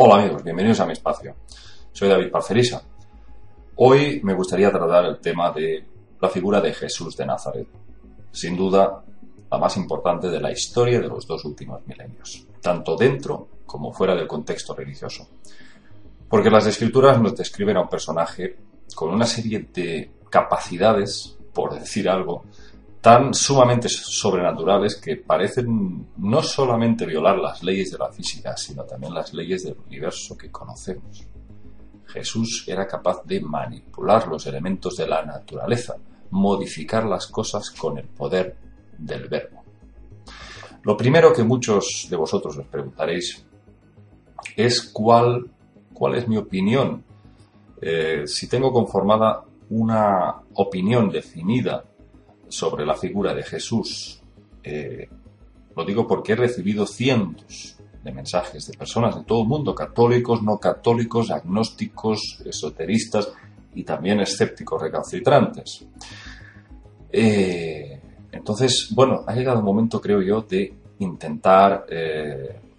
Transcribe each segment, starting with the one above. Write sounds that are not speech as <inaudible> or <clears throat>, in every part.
Hola amigos, bienvenidos a mi espacio. Soy David Parcerisa. Hoy me gustaría tratar el tema de la figura de Jesús de Nazaret. Sin duda, la más importante de la historia de los dos últimos milenios, tanto dentro como fuera del contexto religioso. Porque las escrituras nos describen a un personaje con una serie de capacidades, por decir algo, tan sumamente sobrenaturales que parecen no solamente violar las leyes de la física, sino también las leyes del universo que conocemos. Jesús era capaz de manipular los elementos de la naturaleza, modificar las cosas con el poder del verbo. Lo primero que muchos de vosotros os preguntaréis es cuál cuál es mi opinión. Eh, si tengo conformada una opinión definida sobre la figura de Jesús, eh, lo digo porque he recibido cientos de mensajes de personas de todo el mundo, católicos, no católicos, agnósticos, esoteristas y también escépticos recalcitrantes. Eh, entonces, bueno, ha llegado el momento, creo yo, de intentar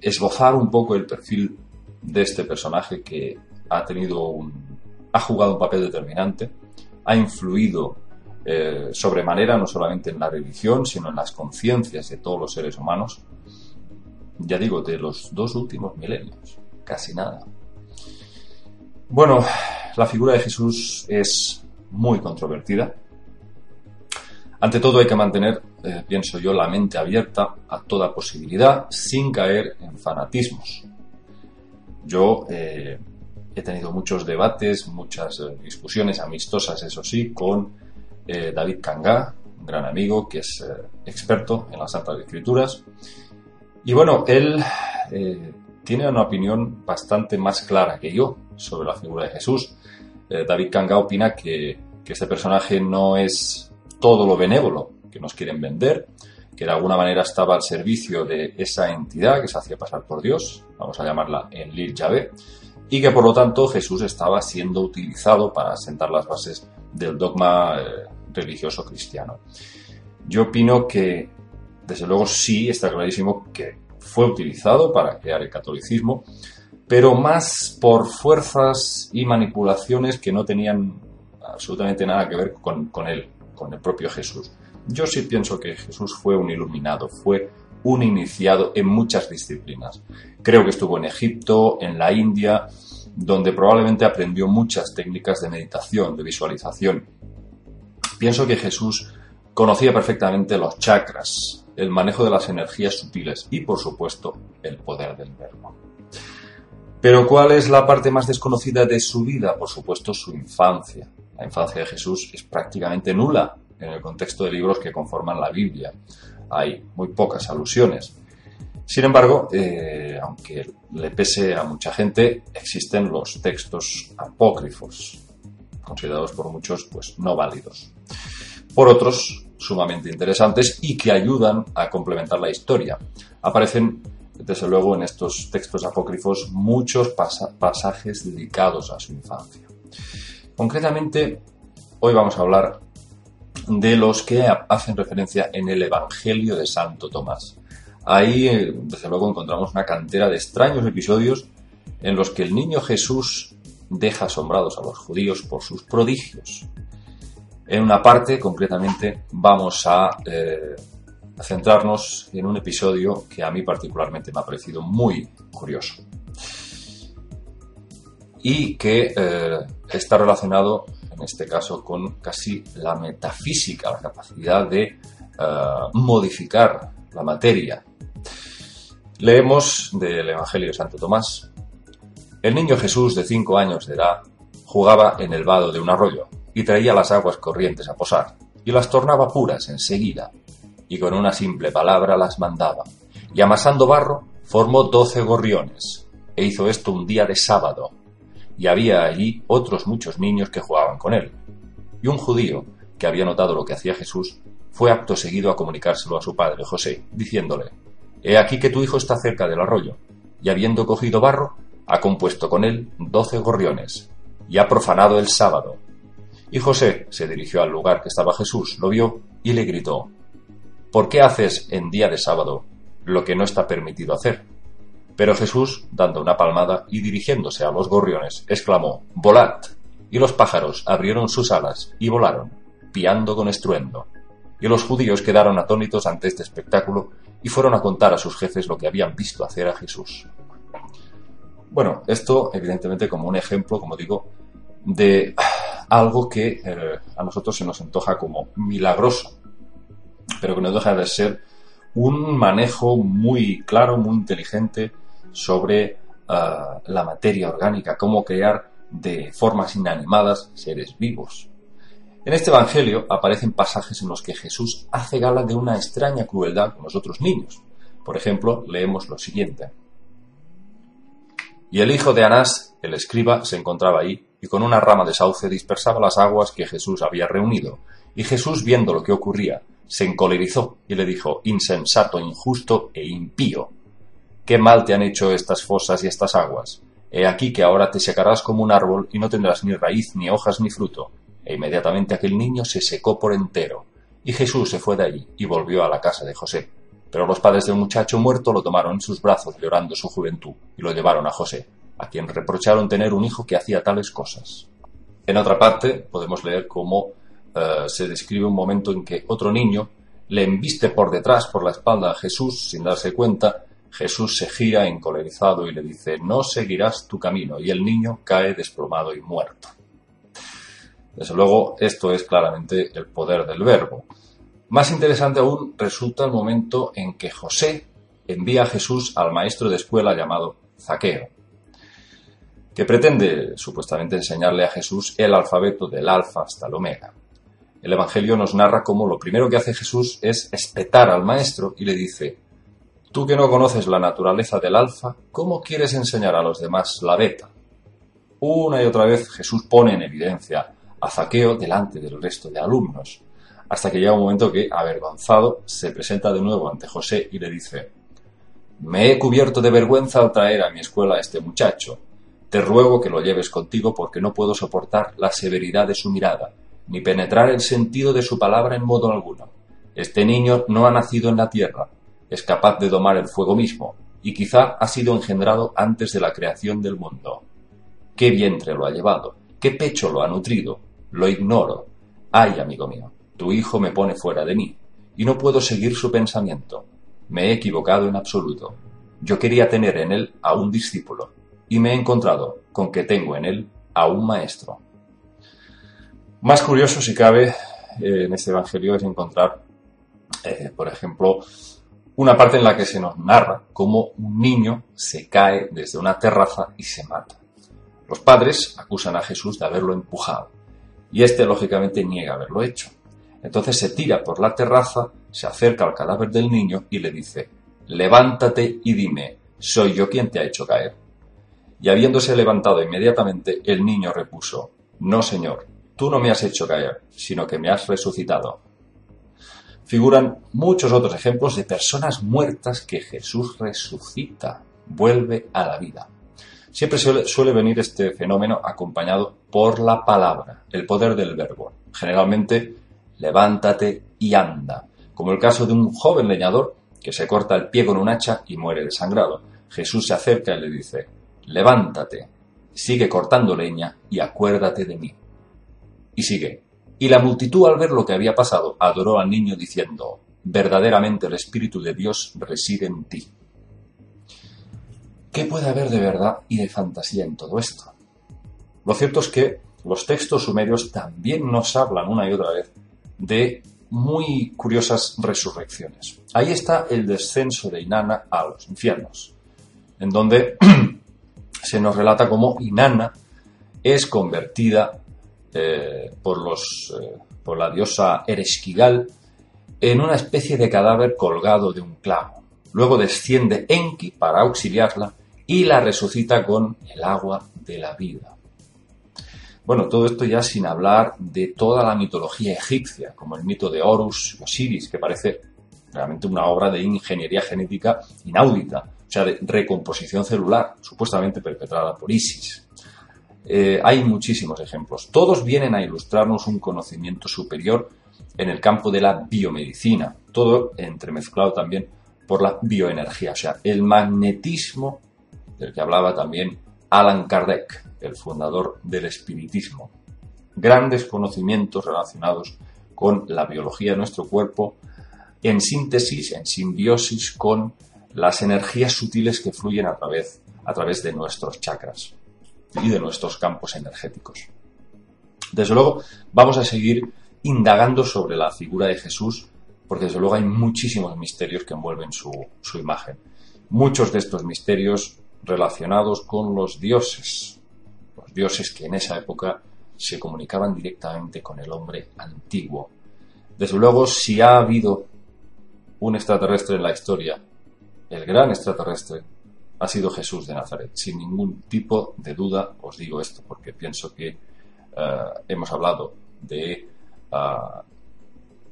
esbozar un poco el perfil de este personaje que ha tenido ha jugado un papel determinante, ha influido eh, sobremanera no solamente en la religión, sino en las conciencias de todos los seres humanos, ya digo, de los dos últimos milenios, casi nada. Bueno, la figura de Jesús es muy controvertida. Ante todo hay que mantener, eh, pienso yo, la mente abierta a toda posibilidad sin caer en fanatismos. Yo eh, he tenido muchos debates, muchas eh, discusiones amistosas, eso sí, con eh, David Kanga, un gran amigo que es experto en las Santas Escrituras. Y bueno, él tiene una opinión bastante más clara que yo sobre la figura de Jesús. David Kanga opina que, que este personaje no es todo lo benévolo que nos quieren vender, que de alguna manera estaba al servicio de esa entidad que se hacía pasar por Dios, vamos a llamarla Enlil Yahvé, y que por lo tanto Jesús estaba siendo utilizado para sentar las bases del dogma eh, religioso cristiano. Yo opino que, desde luego, sí está clarísimo que fue utilizado para crear el catolicismo, pero más por fuerzas y manipulaciones que no tenían absolutamente nada que ver con, con él, con el propio Jesús. Yo sí pienso que Jesús fue un iluminado, fue un iniciado en muchas disciplinas. Creo que estuvo en Egipto, en la India, donde probablemente aprendió muchas técnicas de meditación, de visualización. Pienso que Jesús conocía perfectamente los chakras, el manejo de las energías sutiles y, por supuesto, el poder del verbo. Pero ¿cuál es la parte más desconocida de su vida? Por supuesto, su infancia. La infancia de Jesús es prácticamente nula en el contexto de libros que conforman la Biblia. Hay muy pocas alusiones. Sin embargo, eh, aunque le pese a mucha gente, existen los textos apócrifos, considerados por muchos pues no válidos. Por otros, sumamente interesantes y que ayudan a complementar la historia. Aparecen, desde luego, en estos textos apócrifos muchos pasajes dedicados a su infancia. Concretamente, hoy vamos a hablar de los que hacen referencia en el Evangelio de Santo Tomás. Ahí, eh, desde luego, encontramos una cantera de extraños episodios en los que el niño Jesús deja asombrados a los judíos por sus prodigios. En una parte, concretamente, vamos a, eh, centrarnos en un episodio que a mí particularmente me ha parecido muy curioso y que eh, está relacionado en este caso con casi la metafísica, la capacidad de eh, modificar la materia. Leemos del Evangelio de Santo Tomás. El niño Jesús, de cinco años de edad, jugaba en el vado de un arroyo y traía las aguas corrientes a posar, y las tornaba puras enseguida, y con una simple palabra las mandaba, y amasando barro formó doce gorriones, e hizo esto un día de sábado, y había allí otros muchos niños que jugaban con él. Y un judío, que había notado lo que hacía Jesús, fue acto seguido a comunicárselo a su padre José, diciéndole, He aquí que tu hijo está cerca del arroyo, y habiendo cogido barro, ha compuesto con él doce gorriones, y ha profanado el sábado. Y José se dirigió al lugar que estaba Jesús, lo vio y le gritó, ¿Por qué haces en día de sábado lo que no está permitido hacer? Pero Jesús, dando una palmada y dirigiéndose a los gorriones, exclamó, Volad. Y los pájaros abrieron sus alas y volaron, piando con estruendo. Y los judíos quedaron atónitos ante este espectáculo y fueron a contar a sus jefes lo que habían visto hacer a Jesús. Bueno, esto evidentemente como un ejemplo, como digo, de algo que eh, a nosotros se nos antoja como milagroso, pero que no deja de ser un manejo muy claro, muy inteligente sobre ah, la materia orgánica, cómo crear de formas inanimadas seres vivos. En este Evangelio aparecen pasajes en los que Jesús hace gala de una extraña crueldad con los otros niños. Por ejemplo, leemos lo siguiente. Y el hijo de Anás, el escriba, se encontraba ahí y con una rama de sauce dispersaba las aguas que Jesús había reunido. Y Jesús, viendo lo que ocurría, se encolerizó y le dijo, insensato, injusto e impío, ¿qué mal te han hecho estas fosas y estas aguas? He aquí que ahora te secarás como un árbol y no tendrás ni raíz, ni hojas, ni fruto. E inmediatamente aquel niño se secó por entero. Y Jesús se fue de allí y volvió a la casa de José. Pero los padres del muchacho muerto lo tomaron en sus brazos llorando su juventud y lo llevaron a José, a quien reprocharon tener un hijo que hacía tales cosas. En otra parte podemos leer cómo eh, se describe un momento en que otro niño le embiste por detrás, por la espalda a Jesús sin darse cuenta. Jesús se gira encolerizado y le dice, no seguirás tu camino, y el niño cae desplomado y muerto. Desde luego, esto es claramente el poder del verbo. Más interesante aún resulta el momento en que José envía a Jesús al maestro de escuela llamado Zaqueo, que pretende supuestamente enseñarle a Jesús el alfabeto del alfa hasta el omega. El Evangelio nos narra cómo lo primero que hace Jesús es espetar al maestro y le dice, Tú que no conoces la naturaleza del alfa, ¿cómo quieres enseñar a los demás la beta? Una y otra vez Jesús pone en evidencia a Zaqueo delante del resto de alumnos, hasta que llega un momento que, avergonzado, se presenta de nuevo ante José y le dice, Me he cubierto de vergüenza al traer a mi escuela a este muchacho. Te ruego que lo lleves contigo porque no puedo soportar la severidad de su mirada, ni penetrar el sentido de su palabra en modo alguno. Este niño no ha nacido en la tierra, es capaz de domar el fuego mismo, y quizá ha sido engendrado antes de la creación del mundo. ¿Qué vientre lo ha llevado? ¿Qué pecho lo ha nutrido? Lo ignoro. Ay, amigo mío, tu hijo me pone fuera de mí, y no puedo seguir su pensamiento. Me he equivocado en absoluto. Yo quería tener en él a un discípulo, y me he encontrado con que tengo en él a un maestro. Más curioso, si cabe, eh, en este Evangelio es encontrar, eh, por ejemplo, una parte en la que se nos narra cómo un niño se cae desde una terraza y se mata. Los padres acusan a Jesús de haberlo empujado y éste lógicamente niega haberlo hecho. Entonces se tira por la terraza, se acerca al cadáver del niño y le dice, levántate y dime, ¿soy yo quien te ha hecho caer? Y habiéndose levantado inmediatamente, el niño repuso, no, señor, tú no me has hecho caer, sino que me has resucitado. Figuran muchos otros ejemplos de personas muertas que Jesús resucita, vuelve a la vida. Siempre suele, venir este fenómeno acompañado por la palabra, el poder del verbo. Generalmente, levántate y anda, como el caso de un joven leñador que se corta el pie con un hacha y muere desangrado. Jesús se acerca y le dice, levántate, sigue cortando leña y acuérdate de mí. Y sigue, y la multitud al ver lo que había pasado adoró al niño diciendo, verdaderamente el Espíritu de Dios reside en ti. ¿Qué puede haber de verdad y de fantasía en todo esto? Lo cierto es que los textos sumerios también nos hablan una y otra vez de muy curiosas resurrecciones. Ahí está el descenso de Inanna a los infiernos, en donde <clears throat> se nos relata cómo Inanna es convertida eh, eh, por la diosa Ereshkigal en una especie de cadáver colgado de un clavo. Luego desciende Enki para auxiliarla y la resucita con el agua de la vida. Bueno, todo esto ya sin hablar de toda la mitología egipcia, como el mito de Horus, Osiris, que parece realmente una obra de ingeniería genética inaudita, o sea, de recomposición celular, supuestamente perpetrada por Isis. Eh, hay muchísimos ejemplos. Todos vienen a ilustrarnos un conocimiento superior en el campo de la biomedicina, todo entremezclado también por la bioenergía, o sea, el magnetismo del que hablaba también Alan Kardec, el fundador del espiritismo. Grandes conocimientos relacionados con la biología de nuestro cuerpo, en síntesis, en simbiosis con las energías sutiles que fluyen a través, a través de nuestros chakras y de nuestros campos energéticos. Desde luego, vamos a seguir indagando sobre la figura de Jesús, porque desde luego hay muchísimos misterios que envuelven su, su imagen. Muchos de estos misterios relacionados con los dioses, los dioses que en esa época se comunicaban directamente con el hombre antiguo. Desde luego, si ha habido un extraterrestre en la historia, el gran extraterrestre, ha sido Jesús de Nazaret. Sin ningún tipo de duda os digo esto, porque pienso que eh, hemos hablado de eh,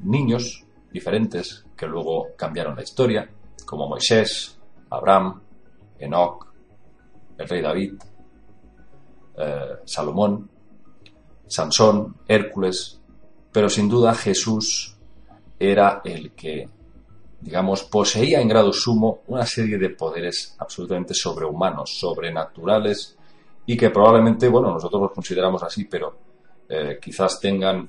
niños diferentes que luego cambiaron la historia, como Moisés, Abraham, Enoch, el rey David, eh, Salomón, Sansón, Hércules, pero sin duda Jesús era el que, digamos, poseía en grado sumo una serie de poderes absolutamente sobrehumanos, sobrenaturales, y que probablemente, bueno, nosotros los consideramos así, pero eh, quizás tengan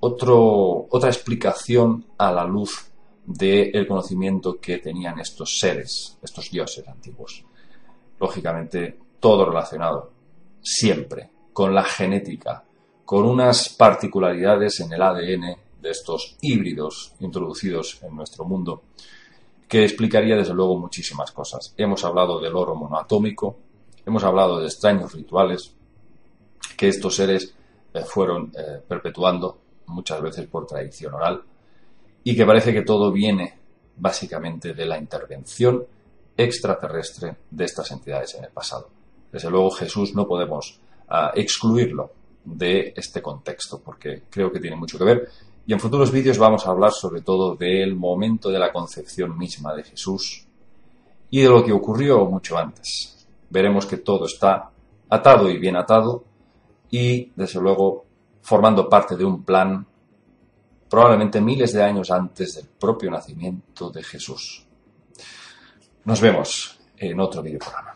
otro, otra explicación a la luz del conocimiento que tenían estos seres, estos dioses antiguos. Lógicamente, todo relacionado siempre con la genética, con unas particularidades en el ADN de estos híbridos introducidos en nuestro mundo, que explicaría desde luego muchísimas cosas. Hemos hablado del oro monoatómico, hemos hablado de extraños rituales que estos seres eh, fueron eh, perpetuando muchas veces por tradición oral y que parece que todo viene básicamente de la intervención extraterrestre de estas entidades en el pasado. Desde luego Jesús no podemos ah, excluirlo de este contexto porque creo que tiene mucho que ver y en futuros vídeos vamos a hablar sobre todo del momento de la concepción misma de Jesús y de lo que ocurrió mucho antes. Veremos que todo está atado y bien atado y, desde luego, formando parte de un plan probablemente miles de años antes del propio nacimiento de Jesús. Nos vemos en otro videoprograma.